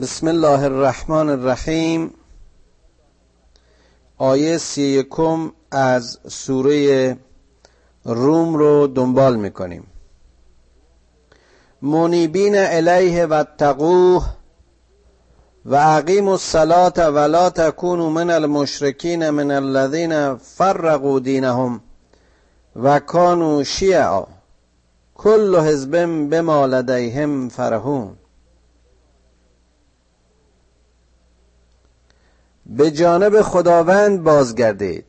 بسم الله الرحمن الرحیم. آیه سی یکم از سوره روم رو دنبال می‌کنیم. منیبین الیه و تقوه و اقیم الصلاة ولا تکونوا من المشرکین من الذین فرقوا دینهم و کانوا شیعا. کل حزب بما لدیهم فرحون. به جانب خداوند بازگردید.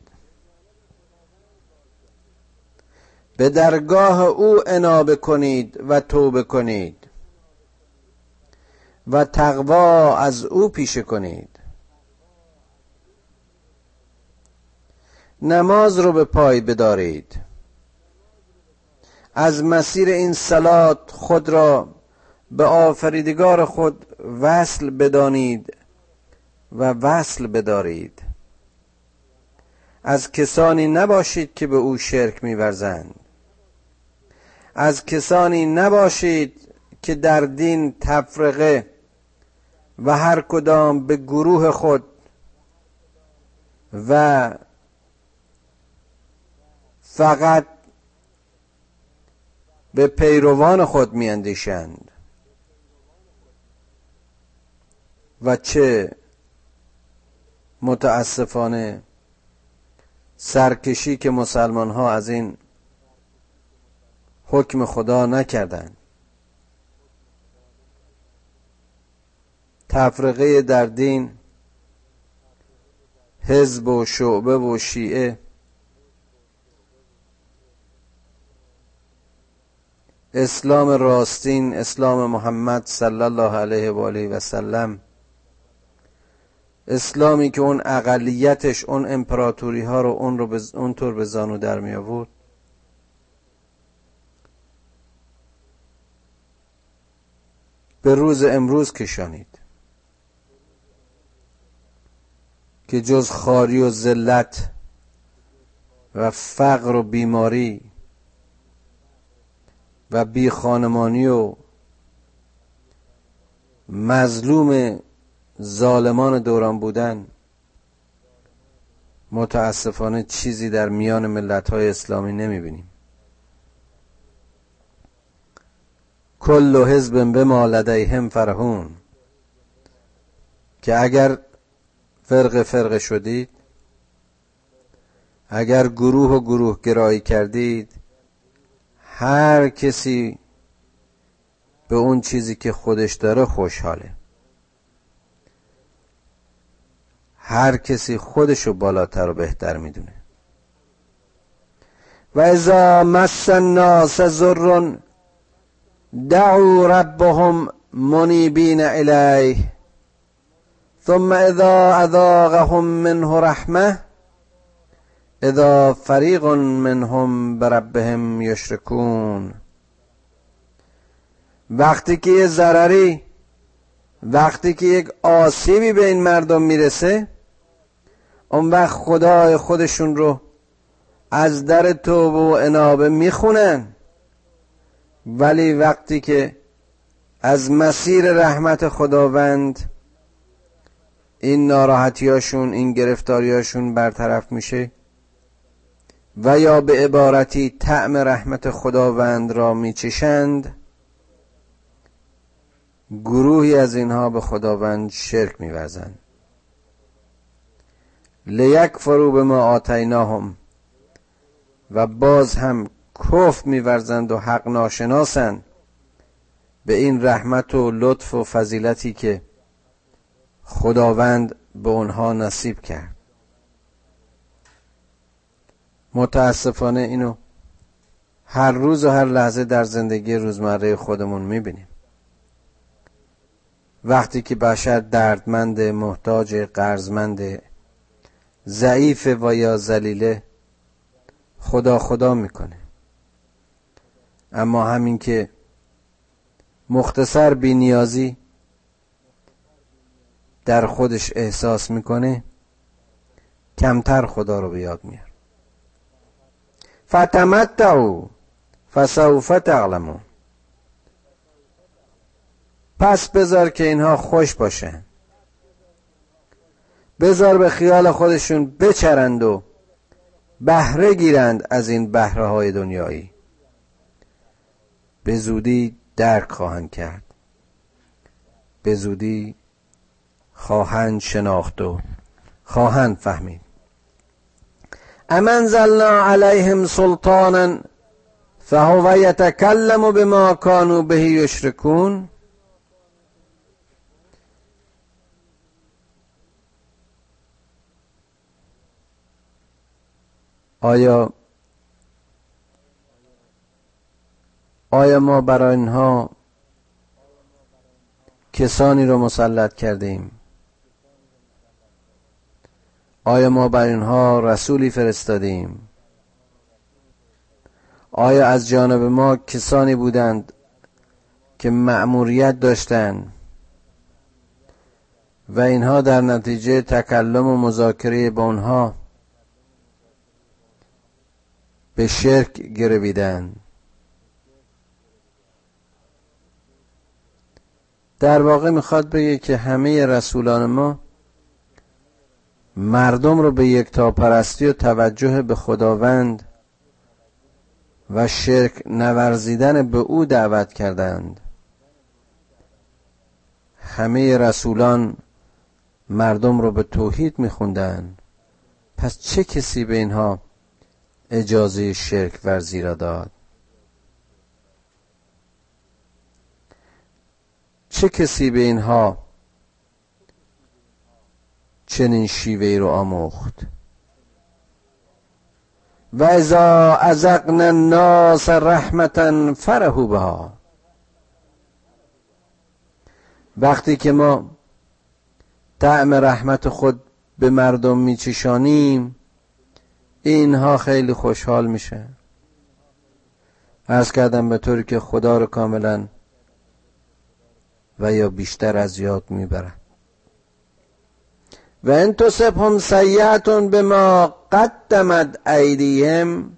به درگاه او انابه کنید و توبه کنید و تقوا از او پیشه کنید. نماز رو به پای بدارید. از مسیر این سلات خود را به آفریدگار خود وصل بدانید. و وصل بدارید. از کسانی نباشید که به او شرک میورزند. از کسانی نباشید که در دین تفرقه و هر کدام به گروه خود و فقط به پیروان خود میاندیشند. و چه متاسفانه سرکشی که مسلمان ها از این حکم خدا نکردند. تفرقه در دین حزب و شعبه و شیعه اسلام راستین اسلام محمد صلی الله علیه و آله و سلم اسلامی که اون اقلیتش اون امپراتوری ها رو اون رو اونطور به زانو در می آورد به روز امروز کشانید. که جز خاری و ذلت و فقر و بیماری و بی خانمانی و مظلوم ظالمان دوران بودن متاسفانه چیزی در میان ملت های اسلامی نمی بینیم کل و حزب به ما لدیهم فرهون که اگر فرق فرق شدید اگر گروه و گروه گرایی کردید هر کسی به اون چیزی که خودش داره خوشحاله. هر کسی خودشو بالاتر و بهتر می‌دونه. و اذا مس الناس ضر دعوا ربهم منیبین الیه ثم اذا اذاقهم منه رحمه اذا فریق منهم بربهم یشرکون. وقتی که یه ضرری وقتی که یک آسیبی به این مردم می‌رسه اون وقت خدای خودشون رو از در توبه و انابه می‌خونن. ولی وقتی که از مسیر رحمت خداوند این ناراحتیاشون این گرفتاریاشون برطرف میشه و یا به عبارتی طعم رحمت خداوند را میچشند گروهی از اینها به خداوند شرک میورزند. لیکفروا به ما آتیناهم و باز هم کف میورزند و حق ناشناسند. به این رحمت و لطف و فضیلتی که خداوند به اونها نصیب کرد. متاسفانه اینو هر روز و هر لحظه در زندگی روزمره خودمون می‌بینیم. وقتی که بشر دردمند محتاج قرضمند ضعیف و یا زلیله خدا خدا می‌کنه. اما همین که مختصر بی نیازی در خودش احساس می‌کنه کمتر خدا رو به یاد میار فتمتعو فسوف تعلمون. پس بذار که اینها خوش باشن. بذار به خیال خودشون بچرند و بهره گیرند از این بهره های دنیایی. به زودی درک خواهند کرد. به زودی خواهند شناخت و خواهند فهمید. امنزلنا علیهم سلطانا فهو یتکلم بما کانوا به یشرکون آیا آیا ما برای اینها کسانی رو مسلط کردیم؟ آیا ما بر اینها رسولی فرستادیم؟ آیا از جانب ما کسانی بودند که مأموریت داشتند و اینها در نتیجه تکلم و مذاکره با اونها به شرک گرویدند. در واقع می‌خواد بگه که همه رسولان ما مردم رو به یک پرستی و توجه به خداوند و شرک نورزیدن به او دعوت کردند. همه رسولان مردم رو به توحید میخوندن. پس چه کسی به اینها اجازه شرک ورزی را داد. چه کسی به اینها چنین شیوه رو آموخت؟ و ازا ازقنا الناس رحمتا فرهو بها. وقتی که ما طعم رحمت خود به مردم میچشانیم اینها خیلی خوشحال میشه. از کردم به طوری که خدا رو کاملا و یا بیشتر از یاد می‌برن و ان تصبهم سیعتون به ما قدمت ایدیهم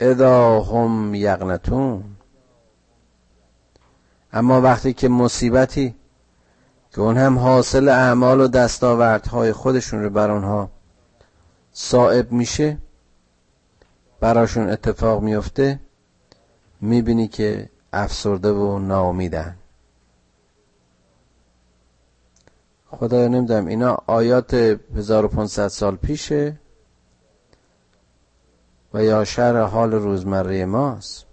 اذا هم یقنتون اما وقتی که مصیبتی که اون هم حاصل اعمال و دستاوردهای خودشون رو بر اونها صائب میشه براشون اتفاق میفته می‌بینی که افسرده و ناامیدن. خدایا نمی‌دونم اینا آیات 1500 سال پیشه و یا شر حال روزمره ماست.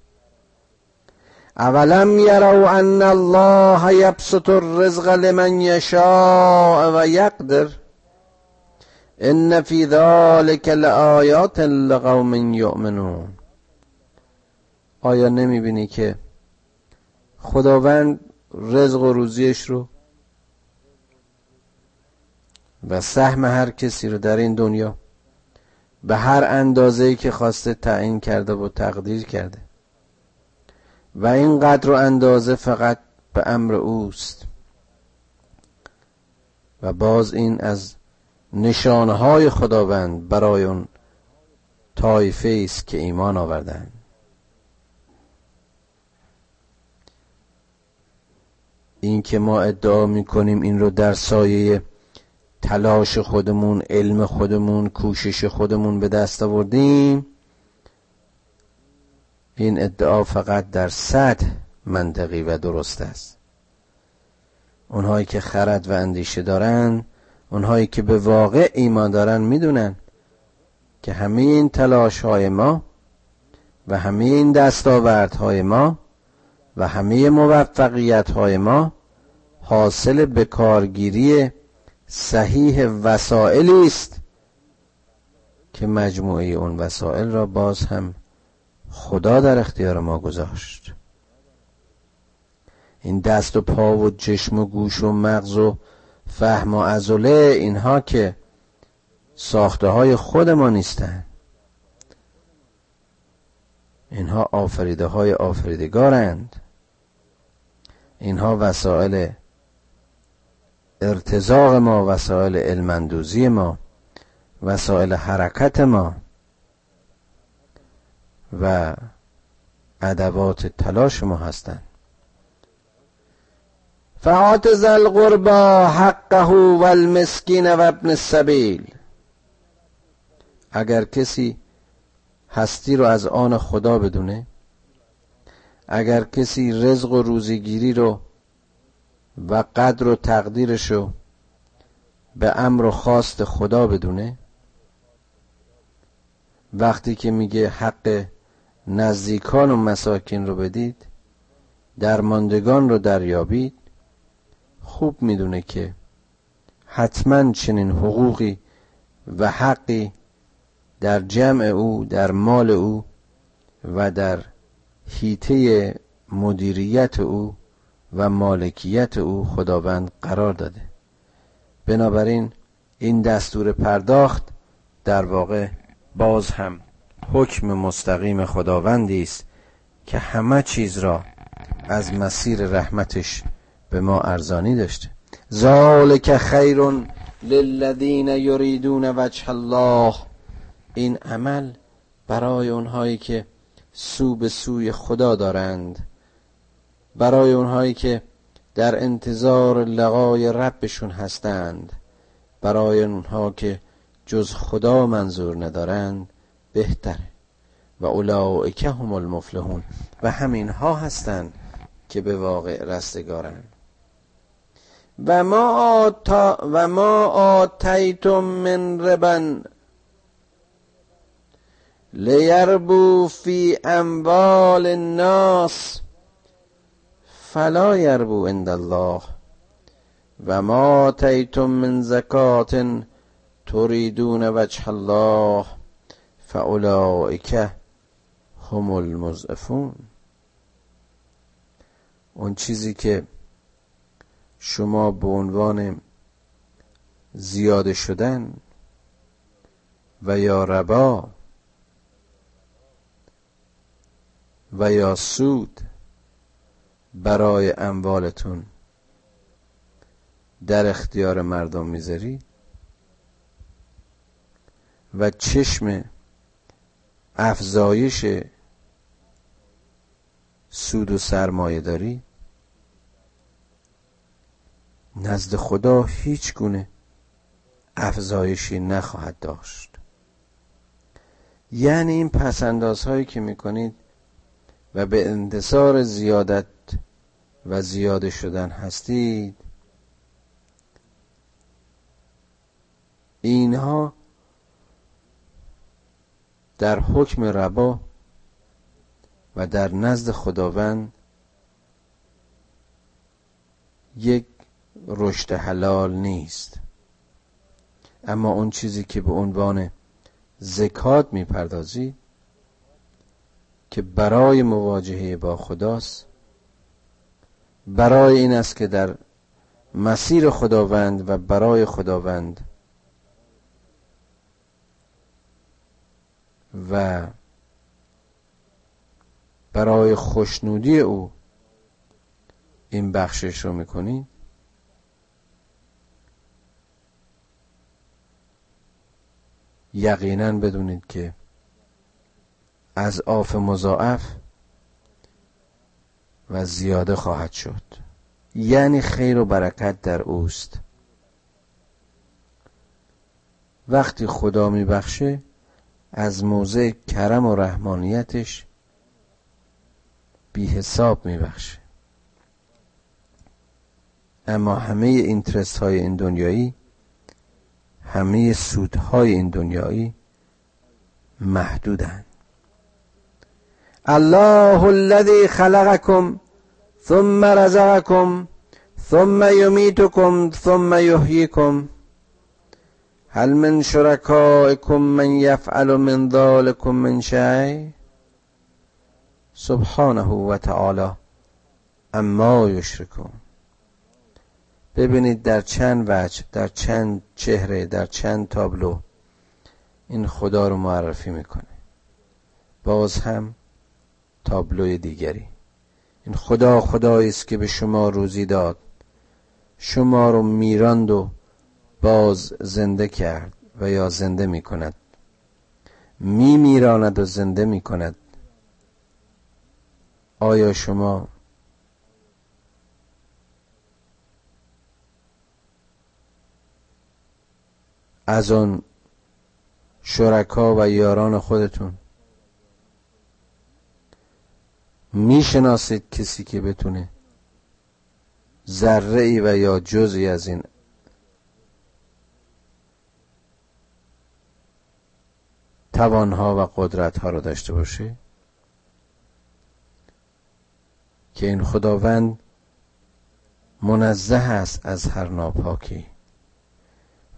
اولم یرو ان الله یبسط الرزق لمن یشاء و یقدر. ان فی ذلک لآیات لقوم یؤمنون آیا نمی‌بینی که خداوند رزق و روزیش رو و سهم هر کسی رو در این دنیا به هر اندازه‌ای که خواسته تعیین کرده و تقدیر کرده و این قدر و اندازه فقط به امر اوست و باز این از نشانهای خداوند برای اون طایفه است که ایمان آوردن. این که ما ادعا می‌کنیم این رو در سایه تلاش خودمون علم خودمون کوشش خودمون به دست آوردیم این ادعا فقط در سطح منطقی و درست است. اونهایی که خرد و اندیشه دارن اونهایی که به واقع ایمان دارن می‌دونن که همه این تلاش های ما و همه این دستاورد های ما و همه موفقیت های ما حاصل بکارگیری صحیح وسائلی است که مجموعه اون وسائل را باز هم خدا در اختیار ما گذاشت. این دست و پا و چشم و گوش و مغز و فهم و عضله اینها که ساخته های خود ما نیستند اینها آفریده های آفریدگارند. اینها وسائل ارتزاق ما وسایل علمندوزی ما وسایل حرکت ما و ادوات تلاش ما هستند. فعات زل قربا حقه و المسکین و ابن السبیل اگر کسی هستی رو از آن خدا بدونه اگر کسی رزق و روزیگیری رو و قدر و تقدیرش رو به امر و خواست خدا بدونه وقتی که میگه حق نزدیکان و مساکین رو بدید درماندگان رو دریابید خوب می‌دونه که حتما چنین حقوقی و حقی در جمع او در مال او و در هیته مدیریت او و مالکیت او خداوند قرار داده. بنابراین این دستور پرداخت در واقع باز هم حکم مستقیم خداوندی است که همه چیز را از مسیر رحمتش به ما ارزانی داشته. ذالک خیر للذین یریدون وجه الله. این عمل برای اونهایی که سو به سوی خدا دارند. برای اونهایی که در انتظار لقای ربشون هستند. برای اونها که جز خدا منظور ندارند بهتره. و اولئک هم المفلحون. و همینها هستند که به واقع رستگارند. و ما آتا و ما آتیتم من ربن لیربو فی اموال الناس فلا یربو عند الله و ما آتیتم من زکات تريدون وجه الله فاولئک هم المضعفون. اون چیزی که شما به عنوان زیاده شدن و یا ربا و یا سود برای اموالتون در اختیار مردم می‌ذاری؟ و چشم افزایش سود و سرمایه داری؟ نزد خدا هیچ گونه افزایشی نخواهد داشت. یعنی این پسندازهایی که می‌کنید و به انتصار زیادت و زیاده شدن هستید اینها در حکم ربا و در نزد خداوند یک رشد حلال نیست. اما اون چیزی که به عنوان زکات می‌پردازی که برای مواجهه با خداست برای این است که در مسیر خداوند و برای خداوند و برای خوشنودی او این بخشش رو می‌کنید یقینا بدونید که از آف مضاعف و زیاده خواهد شد. یعنی خیر و برکت در اوست. وقتی خدا میبخشه از موضع کرم و رحمانیتش بی حساب میبخشه. اما همه اینترست های این دنیایی همه سودهای این دنیایی محدودند. الله الذي خلقكم ثم رزقكم ثم يميتكم ثم يحييكم هل من شركائكم من يفعل من ذلكم من شيء سبحانه و تعالی اما یشرکون. ببینید در چند وجه در چند چهره در چند تابلو این خدا رو معرفی می‌کنه. باز هم تابلوی دیگری. این خدا خدایی است که به شما روزی داد. شما رو میراند و باز زنده کرد و یا زنده می کند می میراند و زنده می کند آیا شما از آن شرکا و یاران خودتون. می‌شناسید کسی که بتونه ذره ای و یا جزی از این توانها و قدرت ها رو داشته باشه که این خداوند منزه است از هر ناپاکی.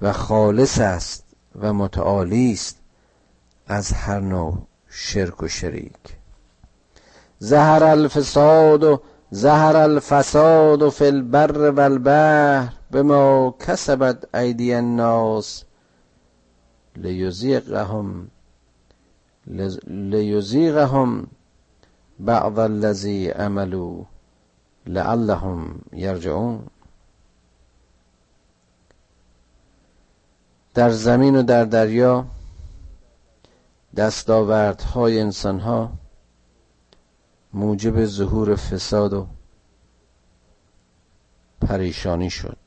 و خالص است و متعالی است از هر نوع شرک و شریک. زهر الفساد و زهر الفساد فی البر و البحر بما کسبت ایدی الناس لیزیقهم لیزیقهم بعض الذی عملوا لعلهم یرجعون. در زمین و در دریا دستاوردهای انسانها موجب ظهور فساد و پریشانی شد.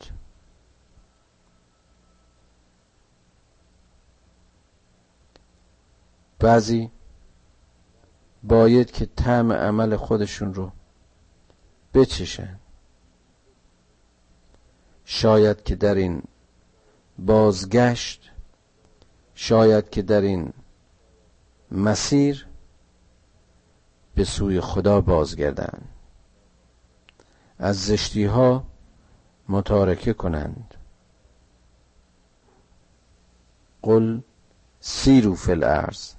بعضی باید که طعم عمل خودشون رو بچشن. شاید که در این بازگشت شاید که در این مسیر به سوی خدا بازگردند. از زشتی ها متارکه کنند. قل سیرو فی الارض.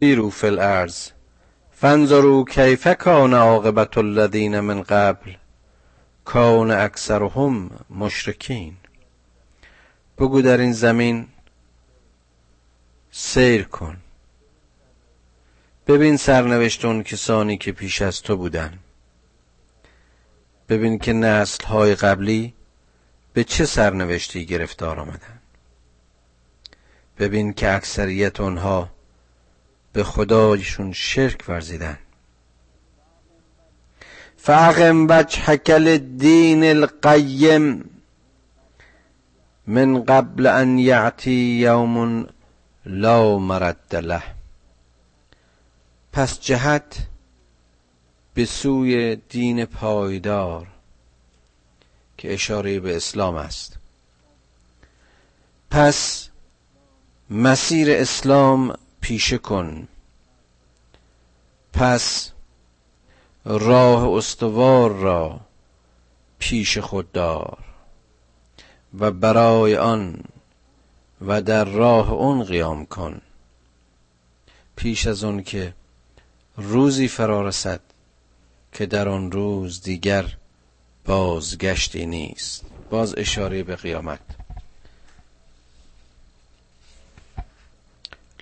سیرو فی الارض. فانظروا کیف کان عاقبت الذین من قبل. کان اکثرهم مشرکین. بگو در این زمین سیر کن. ببین سرنوشت اون کسانی که پیش از تو بودن. ببین که نسل های قبلی به چه سرنوشتی گرفتار آمدن. ببین که اکثریت اونها به خدایشون شرک ورزیدن. فاقم وجهک الدین القیم. من قبل ان یعتی یوم لا مرد له. پس جهت به سوی دین پایدار که اشاره به اسلام است. پس مسیر اسلام پیشه کن. پس راه استوار را پیش خود دار. و برای آن و در راه اون قیام کن. پیش از اون که روزی فرا رسد که در آن روز دیگر بازگشتی نیست. باز اشاره به قیامت.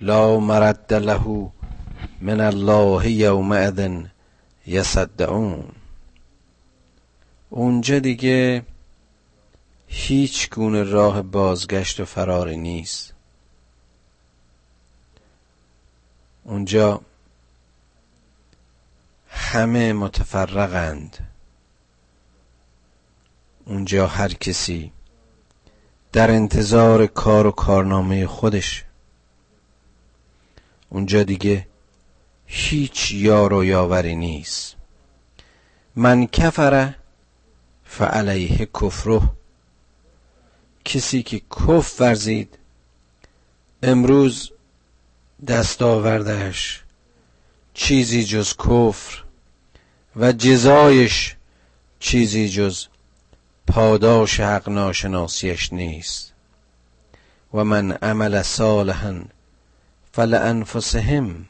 لا مرد له من الله یومئذ یصدعون. اونجا دیگه هیچ گونه راه بازگشت و فراری نیست. اونجا همه متفرقند. اونجا هر کسی در انتظار کار و کارنامه خودش. اونجا دیگه هیچ یار و یاوری نیست. من کفره فعلیه کفره کسی که کف ورزید امروز دستاوردش چیزی جز کفر و جزایش چیزی جز پاداش حق ناشناسیش نیست. و من عمل صالحا فلانفسهم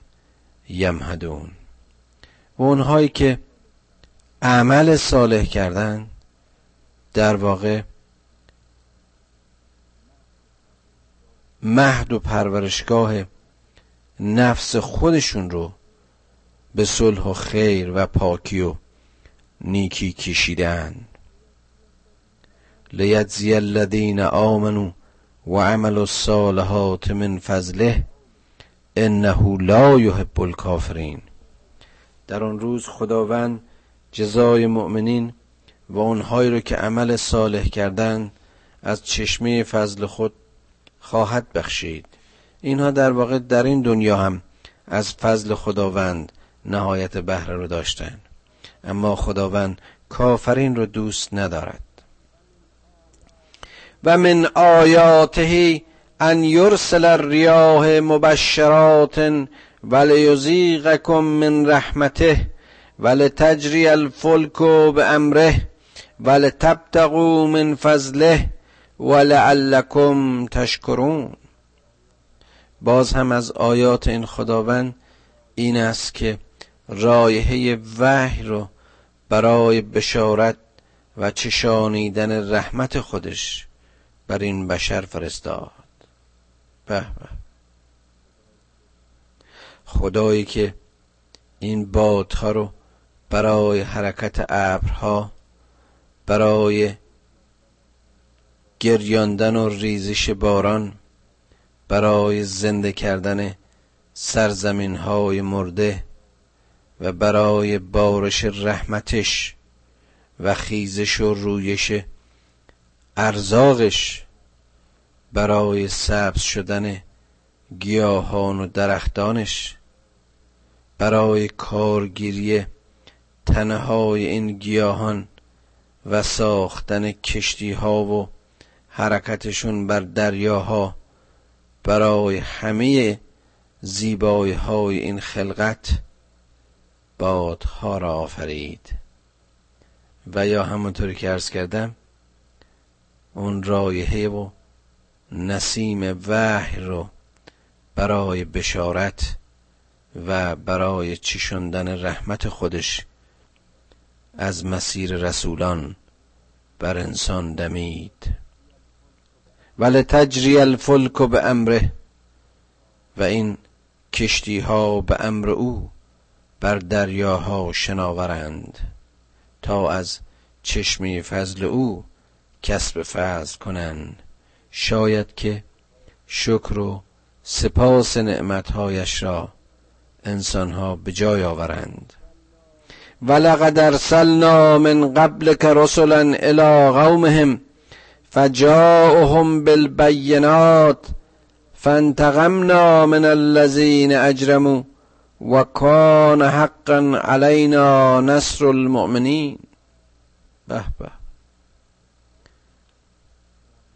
یمهدون. و اونهایی که عمل صالح کردن در واقع مهد و پرورشگاه نفس خودشون رو به صلح و خیر و پاکی و نیکی کشیدن. لیجزی الذین آمنوا و عملوا الصالحات من فضله انه لا یحب الکافرین. در آن روز خداوند جزای مؤمنین و اونهایی رو که عمل صالح کردن از چشمه فضل خود خواهد بخشید. اینها در واقع در این دنیا هم از فضل خداوند نهایت بهره رو داشتن. اما خداوند کافرین رو دوست ندارد. و من آیاته ان یرسل الریاح مبشرات ولیزیقکم من رحمته ولتجری الفلک بامره ولتبتغوا من فضله ولعلکم تشکرون. باز هم از آیات این خداوند این است که رایحه وحی رو برای بشارت و چشانیدن رحمت خودش بر این بشر فرستاد. به به. خدایی که این بادها رو برای حرکت ابرها برای گریاندن و ریزش باران برای زنده کردن سرزمین های مرده و برای بارش رحمتش و خیزش و رویش ارزاقش برای سبز شدن گیاهان و درختانش برای کارگیری تنهای این گیاهان و ساختن کشتی ها و حرکتشون بر دریاها برای همه زیبایی های این خلقت بادها را آفرید. و یا همونطوری که ارز کردم اون رایحه و نسیم وحی رو برای بشارت و برای چشندن رحمت خودش از مسیر رسولان بر انسان دمید. ولی تجری الفلک به امره و این کشتی ها به امر او بر دریاها شناورند تا از چشمی فضل او کسب فضل کنند. شاید که شکر و سپاس نعمتهایش را انسانها به جای آورند. ولقد ارسلنا من قبلك رسلا الى قومهم فجاءهم بالبينات فانتقمنا من الذين اجرموا وكان حقا علينا نصر المؤمنين. به به.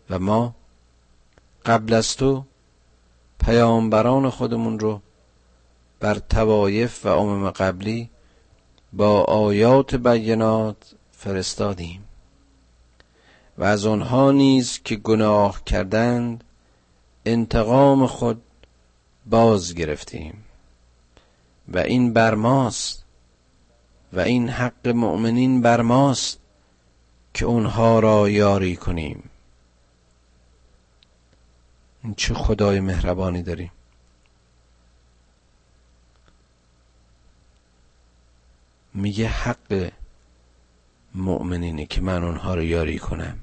و ما قبل از تو پیامبران خودمون رو بر توایف و امم قبلی با آیات بینات فرستادیم. و از آنها نیز که گناه کردند انتقام خود باز گرفتیم. و این بر ماست و این حق مؤمنین بر ماست که اونها را یاری کنیم. چه خدای مهربانی داریم. میگه حق مؤمنینه که من اونها رو یاری کنم.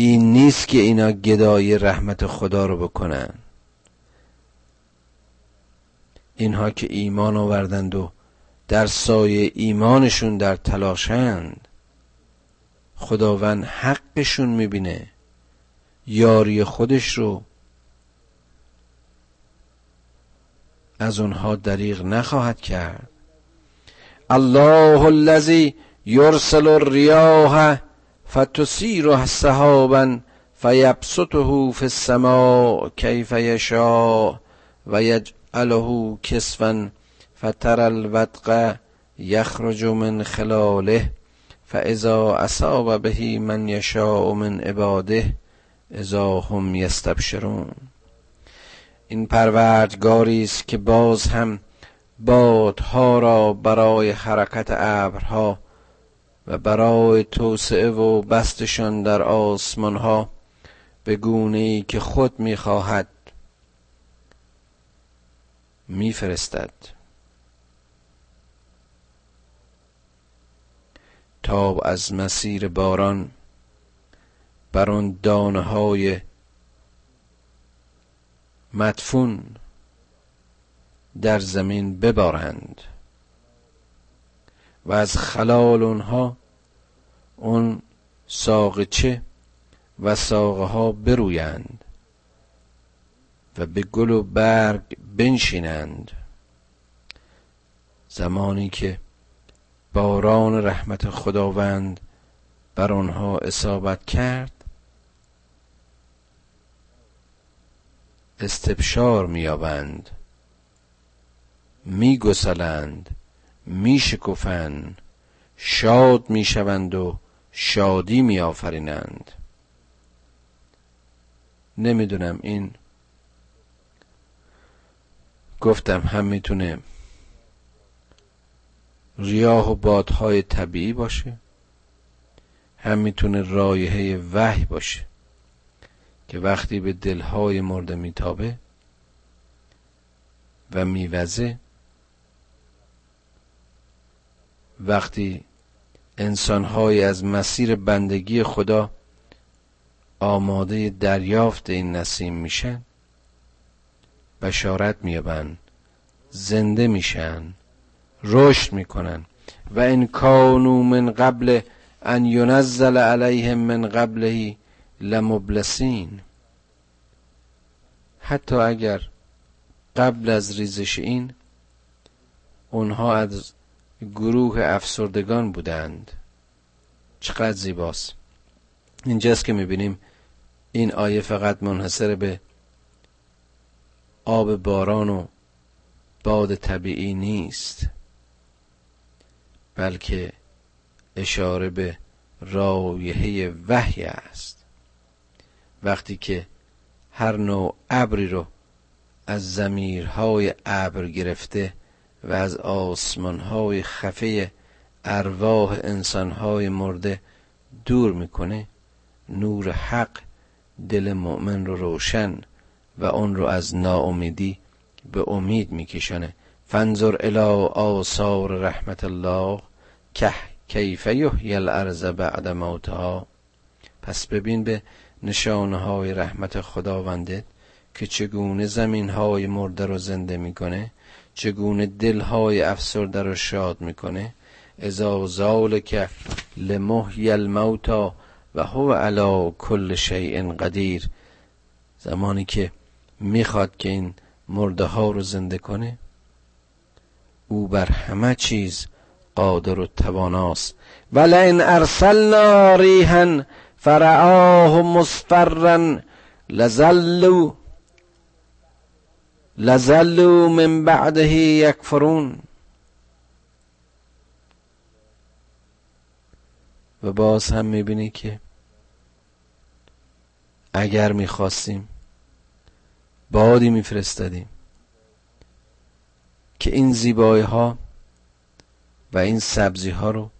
این نیست که اینا گدای رحمت خدا رو بکنن. اینها که ایمان آوردند و در سایه ایمانشون در تلاشند خداوند حقشون می‌بینه یاری خودش رو از اونها دریغ نخواهد کرد. الله الذي يرسل الرياح فتسير سحابا فيبسطه في السماء كيف يشاء ويجعله كسفا فترى الودق يخرج من خلاله فإذا أصاب به من يشاء من عباده اذا هم یستبشرون این پروردگاری است که باز هم بادها را برای حرکت ابرها و برای توسعه و بستشان در آسمانها به گونه ای که خود می‌خواهد میفرستد. تا از مسیر باران بر آن دانه های مدفون در زمین ببارند. و از خلال اونها اون ساقچه و ساقه ها برویند و به گل و برگ بنشینند. زمانی که باران رحمت خداوند بر آنها اصابت کرد استبشار مییابند میگسلند میشکفند شاد می‌شوند و شادی میآفرینند. نمی‌دونم این گفتم هم می‌تونه ریاه و بادهای طبیعی باشه هم می‌تونه رایحه وحی باشه که وقتی به دلهای مرده میتابه و میوزه وقتی انسانهایی از مسیر بندگی خدا آماده دریافت این نسیم میشن بشارت میابن زنده میشن رشد می‌کنن. و این کانو من قبل ان ینزل علیهم من قبله لمبلسین. حتی اگر قبل از ریزش این اونها از گروه افسردگان بودند. چقدر زیباست. اینجاست که می‌بینیم این آیه فقط منحصر به آب باران و باد طبیعی نیست بلکه اشاره به رایحه وحی است. وقتی که هر نوع ابری رو از زمیرهای ابر گرفته و از آسمانهای خفه ارواح انسانهای مرده دور می‌کنه. نور حق دل مؤمن رو روشن و اون رو از ناامیدی به امید میکشانه. فنظر الى آثار رحمت الله که کیف یحیی الارض بعد موتها. پس ببین به نشانه های رحمت خداونده که چگونه زمین های مرده رو زنده می‌کنه. چگونه دل های افسرده رو شاد می‌کنه؟ ازا ذالک لمحی الموتا و هو علا کل شیء قدیر. زمانی که می‌خواد که این مرده ها رو زنده کنه او بر همه چیز قادر و تواناست. ولئن ارسلنا ریحا فرعاه مصفرا لزلوا لزلوا من بعده یکفرون و باز هم می‌بینی که اگر می‌خواستیم بادی میفرستادیم که این زیبایی ها و این سبزی ها رو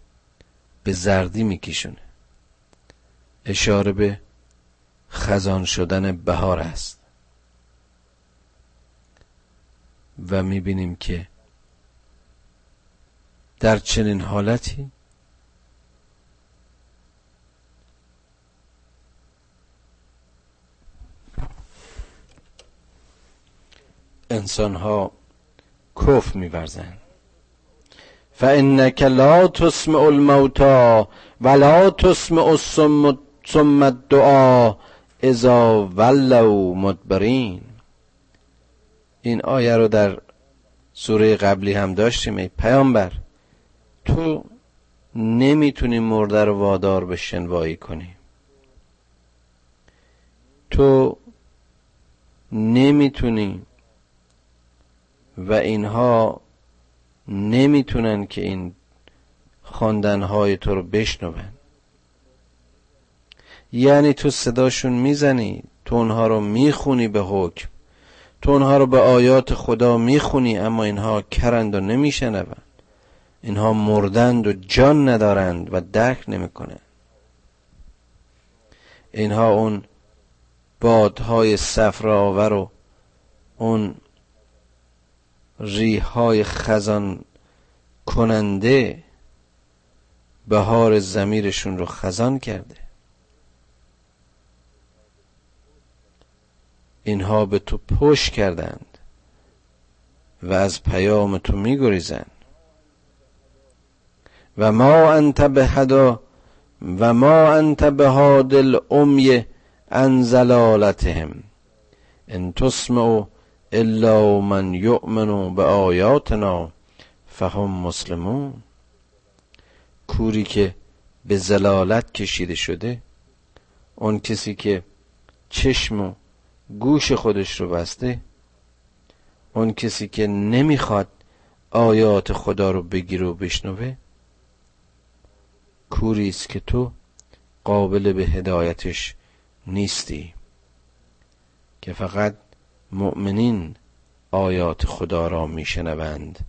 به زردی میکشونه. اشاره به خزان شدن بهار است. و می‌بینیم که در چنین حالتی انسان ها کف میورزند فانک لا تسمع الموتا ولا تسمع الصم الدعا اذا ولوا مدبرین این آیه رو در سوره قبلی هم داشتیم ای پیامبر تو نمی‌تونی مرده رو وادار به شنوایی کنی. تو نمی‌تونی و اینها نمی‌تونن که این خواندنهای تو رو بشنون. یعنی تو صداشون می‌زنی تو اونها رو می‌خونی به حکم. تو اونها رو به آیات خدا می‌خونی اما اینها کرند و نمیشنوند. اینها مردند و جان ندارند و درک نمی‌کنند. اینها اون بادهای صفراور و اون ریهای خزان کننده بهار زمیرشون رو خزان کرده. اینها به تو پشت کردند و از پیام تو میگریزند. و ما انت به هدا و ما انت به هادل امی ان زلالتهم ان تسمع الا من یؤمن به آیاتنا فهم مسلمون. کوری که به زلالت کشیده شده اون کسی که چشم گوش خودش رو بسته. اون کسی که نمی‌خواد آیات خدا رو بگیره و بشنوه کوری است که تو قابل به هدایتش نیستی. که فقط مؤمنین آیات خدا را میشنوند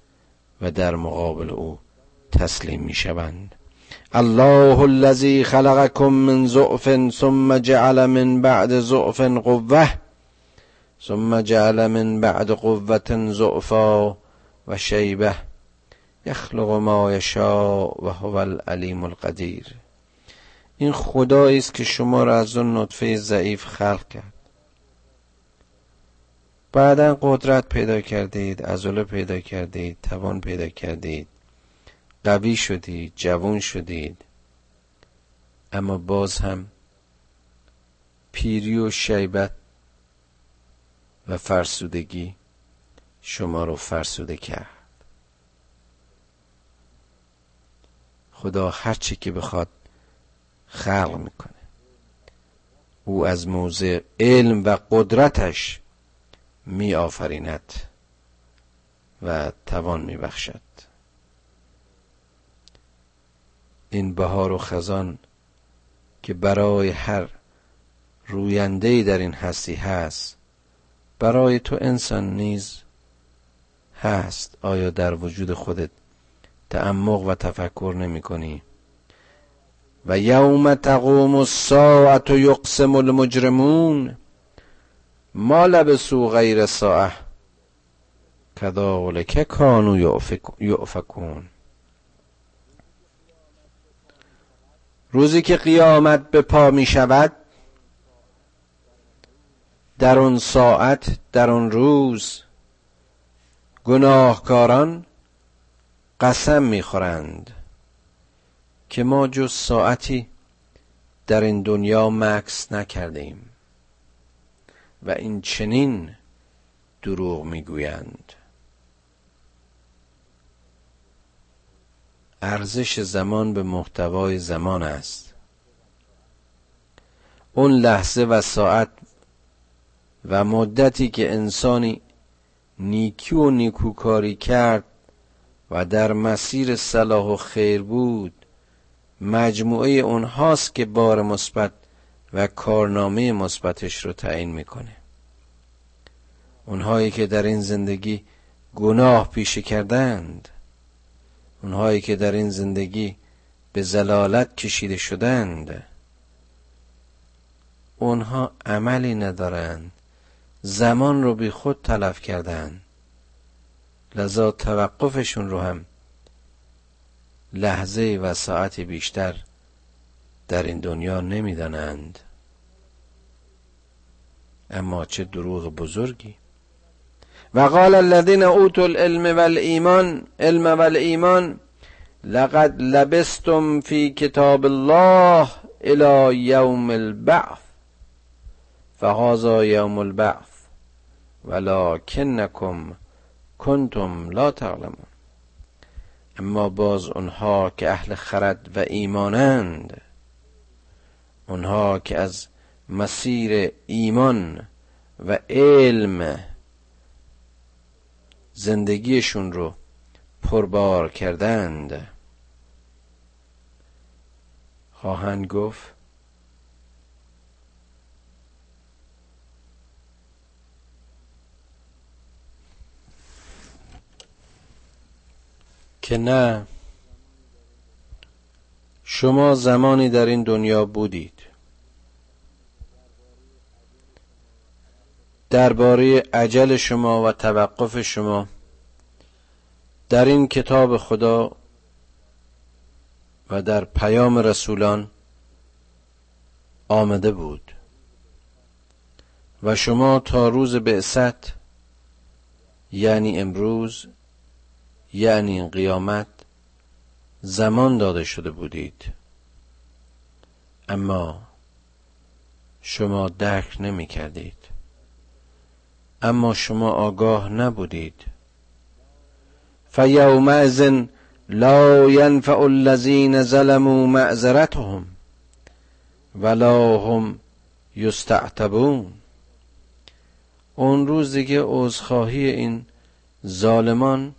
و در مقابل او تسلیم می‌شوند. الله الذي خلقكم من ضعف ثم جعل من بعد ضعف قوه ثم جعل من بعد قوة ضعفا و شیبه یخلق ما یشاء و هو العلیم القدیر. این خدایی است که شما را از اون نطفه ضعیف خلق کرد. بعدا قدرت پیدا کردید عضله پیدا کردید توان پیدا کردید. قوی شدید جوان شدید. اما باز هم پیری و شیبت و فرسودگی شما رو فرسوده کرد. خدا هر چی که بخواد خلق می‌کنه. او از موضع علم و قدرتش می آفریند و توان می بخشد این بهار و خزان که برای هر روینده در این هستی هست برای تو انسان نیز هست آیا در وجود خودت تعمق و تفکر نمی کنی؟ و یوم تقوم الساعت یقسم المجرمون ما لبسو غیر ساعه کذالک کانو یعفکون روزی که قیامت به پا می شود در اون ساعت در اون روز گناهکاران قسم می‌خورند که ما جز ساعتی در این دنیا مکس نکرده ایم و این چنین دروغ می‌گویند. ارزش زمان به محتوای زمان است. اون لحظه و ساعت و مدتی که انسانی نیکی و نیکوکاری کرد و در مسیر صلاح و خیر بود مجموعه اونهاست که بار مثبت و کارنامه مثبتش رو تعیین می‌کنه. اونهایی که در این زندگی گناه پیشه کردند اونهایی که در این زندگی به زلالت کشیده شدند اونها عملی ندارند. زمان رو بی خود تلف کردن. لذا توقفشون رو هم لحظه و ساعتی بیشتر در این دنیا نمی‌دانند. اما چه دروغ بزرگی. و قال الذين اوتوا العلم والایمان علم والایمان لقد لبستم في كتاب الله الى يوم البعث. فهذا يوم البعث. ولکنکم کنتم لا تعلمون. اما باز اونها که اهل خرد و ایمانند اونها که از مسیر ایمان و علم زندگیشون رو پربار کردند. خواهند گفت که نه. شما زمانی در این دنیا بودید. درباره عجل شما و توقف شما در این کتاب خدا و در پیام رسولان آمده بود. و شما تا روز بعثت یعنی امروز یعنی قیامت زمان داده شده بودید. اما شما درک نمی کردید. اما شما آگاه نبودید. فیومئذ لا ینفع الذین ظلموا معذرتهم ولا هم یستعتبون. اون روز دیگه عذرخواهی این ظالمان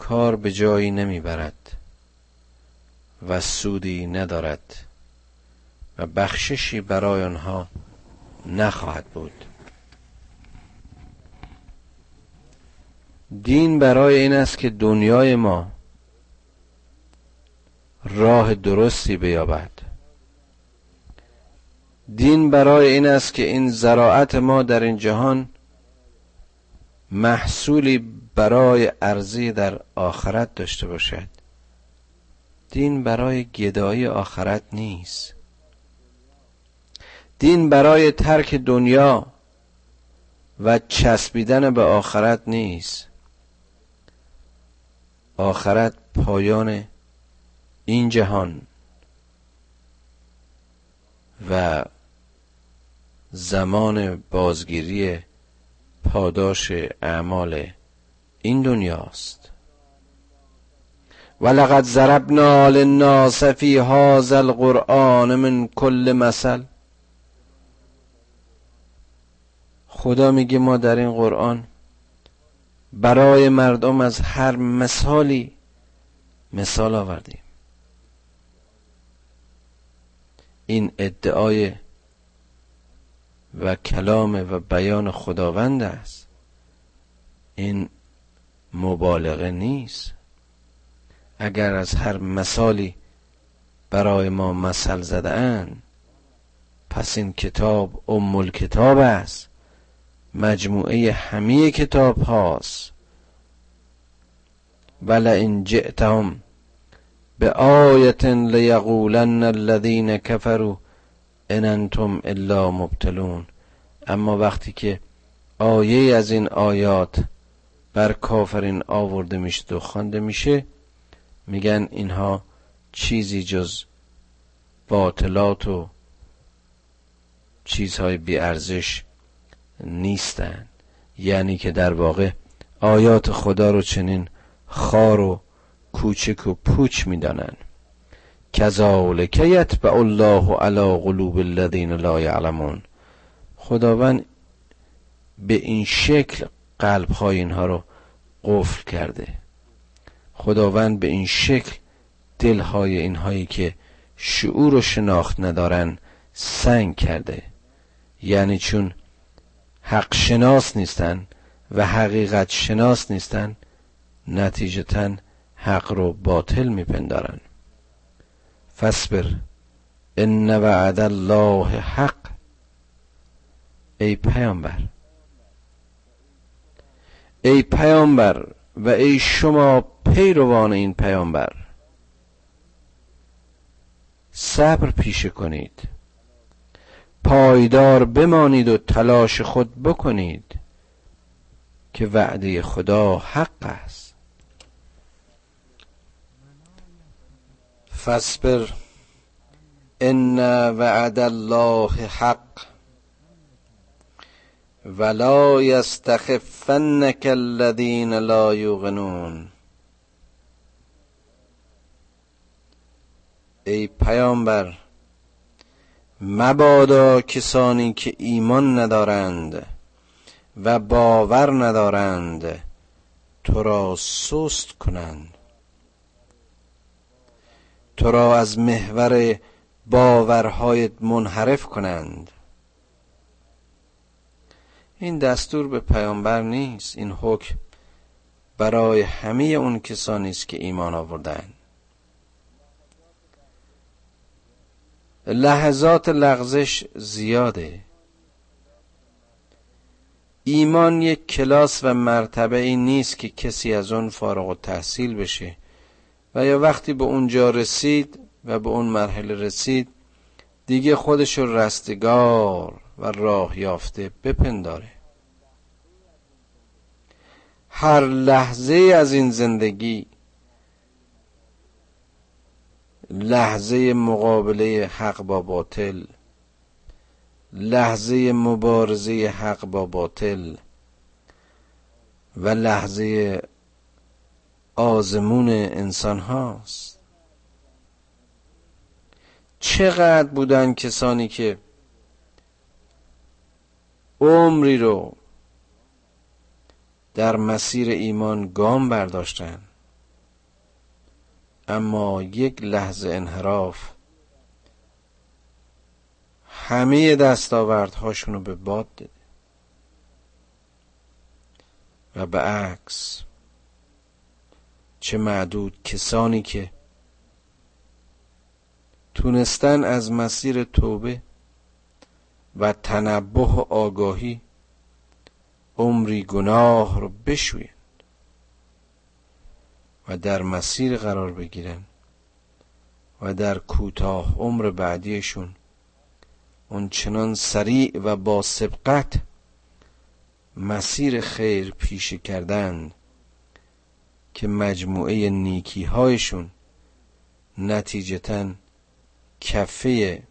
کار به جایی نمی‌برد و سودی ندارد و بخششی برای آنها نخواهد بود. دین برای این است که دنیای ما راه درستی بیابد. دین برای این است که این زراعت ما در این جهان محصولی برای ارزی در آخرت داشته باشد. دین برای گدایی آخرت نیست. دین برای ترک دنیا و چسبیدن به آخرت نیست. آخرت پایان این جهان و زمان بازگیری پاداش اعمال این دنیاست. ولقد ضربنا للناس فی هذا القرآن من کل مثل. خدا میگه ما در این قرآن برای مردم از هر مثالی مثال آوردیم. این ادعای و کلام و بیان خداوند است. این مبالغه نیست. اگر از هر مثالی برای ما مثل زده پس این کتاب ام کتاب است. مجموعه همه کتاب هاست. ولئن جئتهم به آیت لیقولن الذین کفروا ان انتم الا مبتلون. اما وقتی که آیه از این آیات بر کافرین آورده میشه و خوانده میشه. میگن اینها چیزی جز باطلات و چیزهای بیارزش نیستند یعنی که در واقع آیات خدا رو چنین خار و کوچک و پوچ می‌دانند کذالک یتبع الله علی قلوب الذین لا یعلمون. خداوند به این شکل قلب های اینها رو قفل کرده. خداوند به این شکل دل های اینهایی که شعور و شناخت ندارن سنگ کرده. یعنی چون حق شناس نیستن و حقیقت شناس نیستن نتیجتا حق رو باطل میپندارن. فصبر ان وعد الله حق. ای پیامبر. ای پیامبر و ای شما پیروان این پیامبر. صبر پیشه کنید. پایدار بمانید و تلاش خود بکنید که وعده خدا حق است. فاصبر. ان وعد الله حق. ولا یستخفنک الذین لا یوقنون ای پیامبر مبادا کسانی که ایمان ندارند و باور ندارند تو را سست کنند. تو را از محور باورهایت منحرف کنند. این دستور به پیامبر نیست این حکم برای همه اون کسانی است که ایمان آوردند لحظات لغزش زیاده. ایمان یک کلاس و مرتبه ای نیست که کسی از اون فارغ و تحصیل بشه و یا وقتی به اونجا رسید و به اون مرحله رسید دیگه خودش رستگار و راه یافته بپنداره. هر لحظه از این زندگی لحظه مقابله حق با باطل لحظه مبارزه حق با باطل و لحظه آزمون انسان هاست چقدر بودن کسانی که عمری رو در مسیر ایمان گام برداشتن. اما یک لحظه انحراف همه دستاوردهاشون رو به باد داده و به عکس. چه معدود کسانی که تونستن از مسیر توبه و تنبه و آگاهی. عمری گناه رو بشویند و در مسیر قرار بگیرن و در کوتاه عمر بعدیشون اون چنان سریع و با سبقت مسیر خیر پیشه کردن که مجموعه نیکی هایشون نتیجتا کفه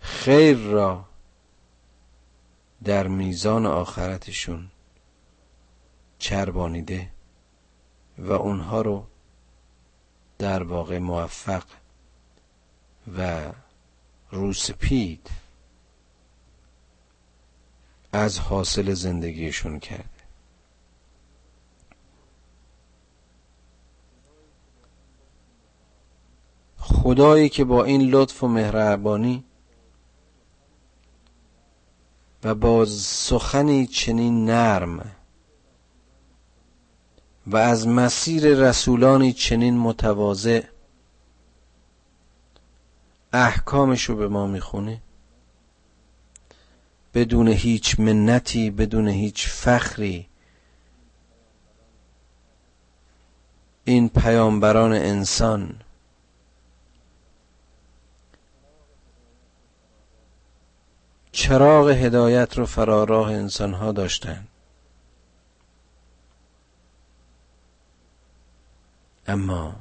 خیر را در میزان آخرتشون چربانیده و اونها رو در واقع موفق و روسپید از حاصل زندگیشون کرده خدایی که با این لطف و مهربانی و با سخنی چنین نرم و از مسیر رسولانی چنین متواضع احکامش رو به ما می‌خونه؟ بدون هیچ منتی بدون هیچ فخری. این پیامبران انسان چراغ هدایت رو فراراه انسان ها داشتن. اما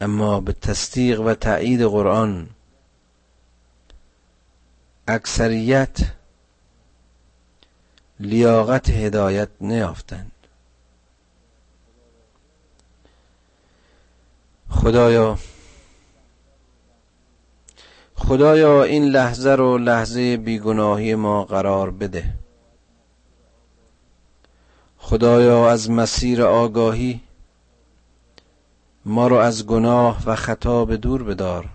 اما به تصدیق و تایید قرآن اکثریت لیاقت هدایت نیافتند. خدایا خدایا این لحظه رو لحظه بیگناهی ما قرار بده. خدایا از مسیر آگاهی ما رو از گناه و خطا به دور بدار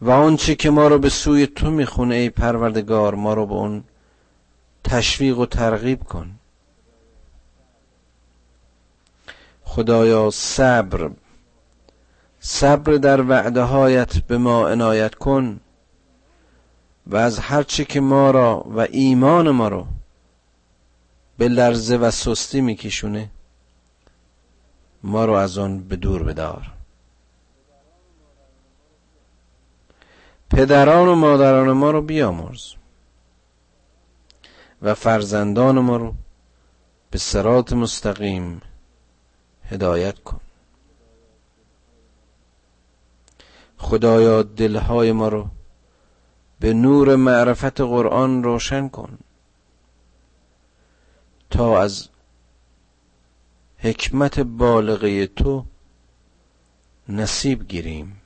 و آنچه که ما رو به سوی تو می‌خونه ای پروردگار ما رو به اون تشویق و ترغیب کن. خدایا صبر صبر در وعده هایت به ما عنایت کن و از هرچه که ما را و ایمان ما رو به لرزه و سستی میکشونه ما رو از آن به دور بدار. پدران و مادران ما رو بیامرز و فرزندان ما رو به سرات مستقیم هدایت کن. خدایا دلهای ما رو به نور معرفت قرآن روشن کن. تا از حکمت بالغه تو نصیب گیریم.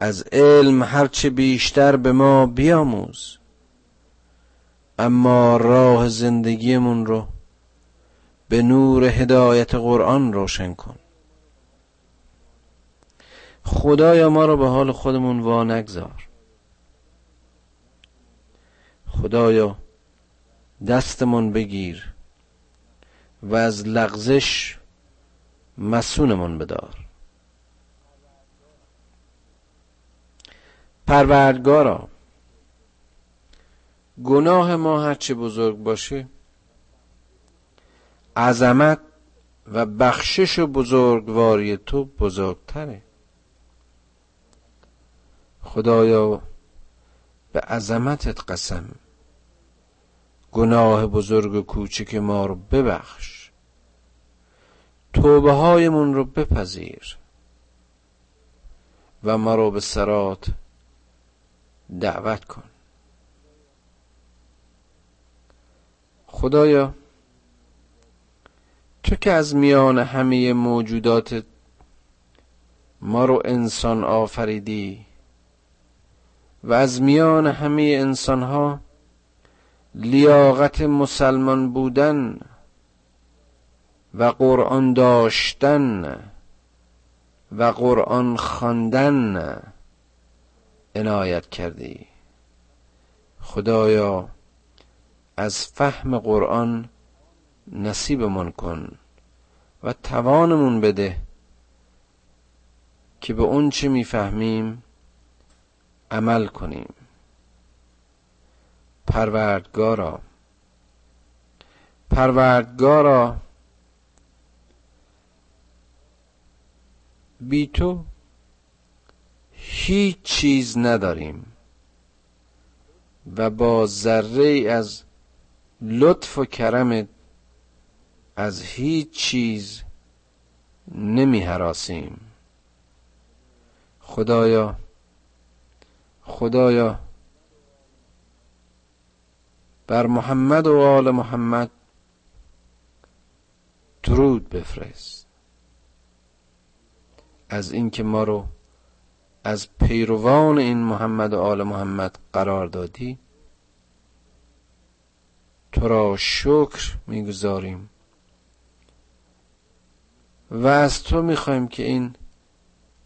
از علم هرچه بیشتر به ما بیاموز. اما راه زندگیمون رو به نور هدایت قرآن روشن کن. خدایا ما رو به حال خودمون وا نگذار. خدایا دستمون بگیر و از لغزش مسونمون بدار. پروردگارا گناه ما هرچه بزرگ باشه عظمت و بخشش و بزرگواری تو بزرگتره. خدایا به عظمتت قسم. گناه بزرگ و کوچک ما رو ببخش. توبه هایمون رو بپذیر و ما رو به سرات دعوت کن. خدایا تو که از میان همه موجودات ما رو انسان آفریدی و از میان همه انسان ها لیاقت مسلمان بودن و قرآن داشتن و قرآن خواندن عنایت کردی. خدایا از فهم قرآن نصیبمون کن و توانمون بده که به اون چه می‌فهمیم عمل کنیم. پروردگارا پروردگارا بی تو هیچ چیز نداریم و با ذره از لطف و کرمت از هیچ چیز نمی حراسیم. خدایا خدایا. بر محمد و آل محمد درود بفرست. از اینکه ما رو از پیروان این محمد و آل محمد قرار دادی تو را شکر می‌گذاریم. و از تو می‌خوایم که این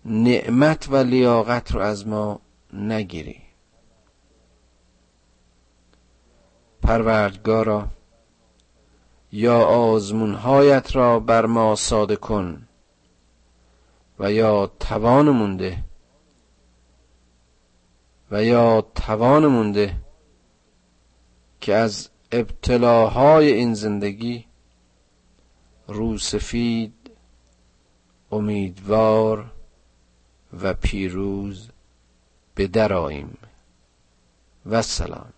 نعمت و لیاقت رو از ما نگیری. پروردگارا یا آزمونهایت را بر ما ساده کن و یا توان مونده و یا توان مونده که از ابتلاهای این زندگی روسفید امیدوار و پیروز به دراییم و سلام